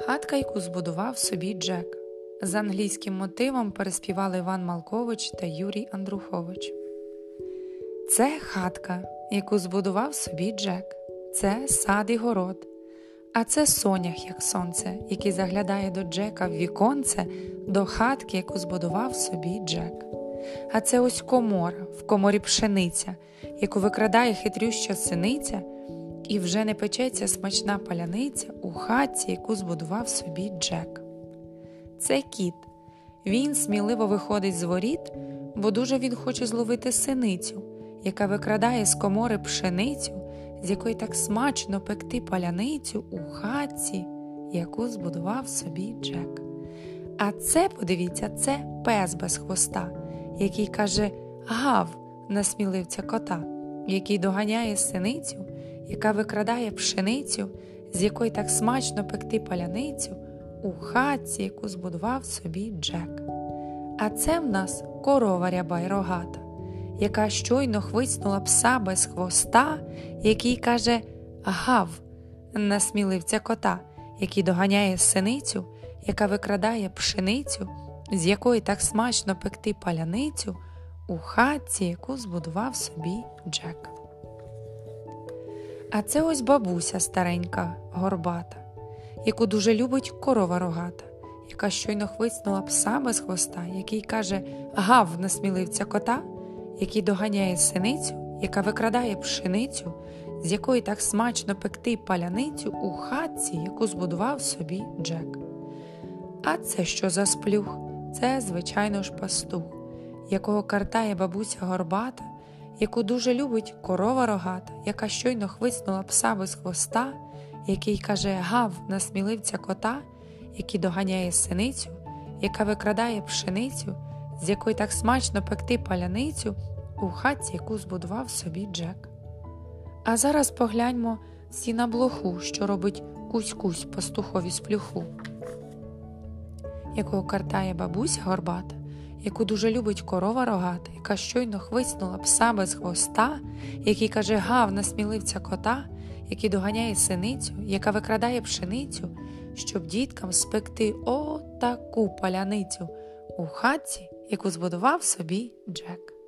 Хатка, яку збудував собі Джек. За англійським мотивом переспівали Іван Малкович та Юрій Андрухович. Це хатка, яку збудував собі Джек. Це сад і город. А це сонях, як сонце, який заглядає до Джека в віконце, до хатки, яку збудував собі Джек. А це ось комора, в коморі пшениця, яку викрадає хитрюща синиця, і вже не печеться смачна паляниця у хатці, яку збудував собі Джек. Це кіт. Він сміливо виходить з воріт, бо дуже він хоче зловити синицю, яка викрадає з комори пшеницю, з якої так смачно пекти паляницю у хатці, яку збудував собі Джек. А це, подивіться, це пес без хвоста, який каже гав на сміливця кота, який доганяє синицю, яка викрадає пшеницю, з якої так смачно пекти паляницю у хатці, яку збудував собі Джек. А це в нас корова ряба й рогата, яка щойно хвицнула пса без хвоста, який каже гав на сміливця кота, який доганяє синицю, яка викрадає пшеницю, з якої так смачно пекти паляницю у хатці, яку збудував собі Джек. А це ось бабуся старенька, горбата, яку дуже любить корова рогата, яка щойно хвицнула пса без хвоста, який каже гав на сміливця кота, який доганяє синицю, яка викрадає пшеницю, з якої так смачно пекти паляницю у хатці, яку збудував собі Джек. А це що за сплюх? Це, звичайно ж, пастух, якого картає бабуся горбата, яку дуже любить корова рогата, яка щойно хвицнула пса без хвоста, який каже гав на сміливця кота, який доганяє синицю, яка викрадає пшеницю, з якої так смачно пекти паляницю у хатці, яку збудував собі Джек. А зараз погляньмо всі на блоху, що робить кусь-кусь пастухові сплюху, якого картає бабуся горбата, яку дуже любить корова рогата, яка щойно хвиснула пса без хвоста, який каже гав на сміливця кота, який доганяє синицю, яка викрадає пшеницю, щоб діткам спекти отаку паляницю у хатці, яку збудував собі Джек.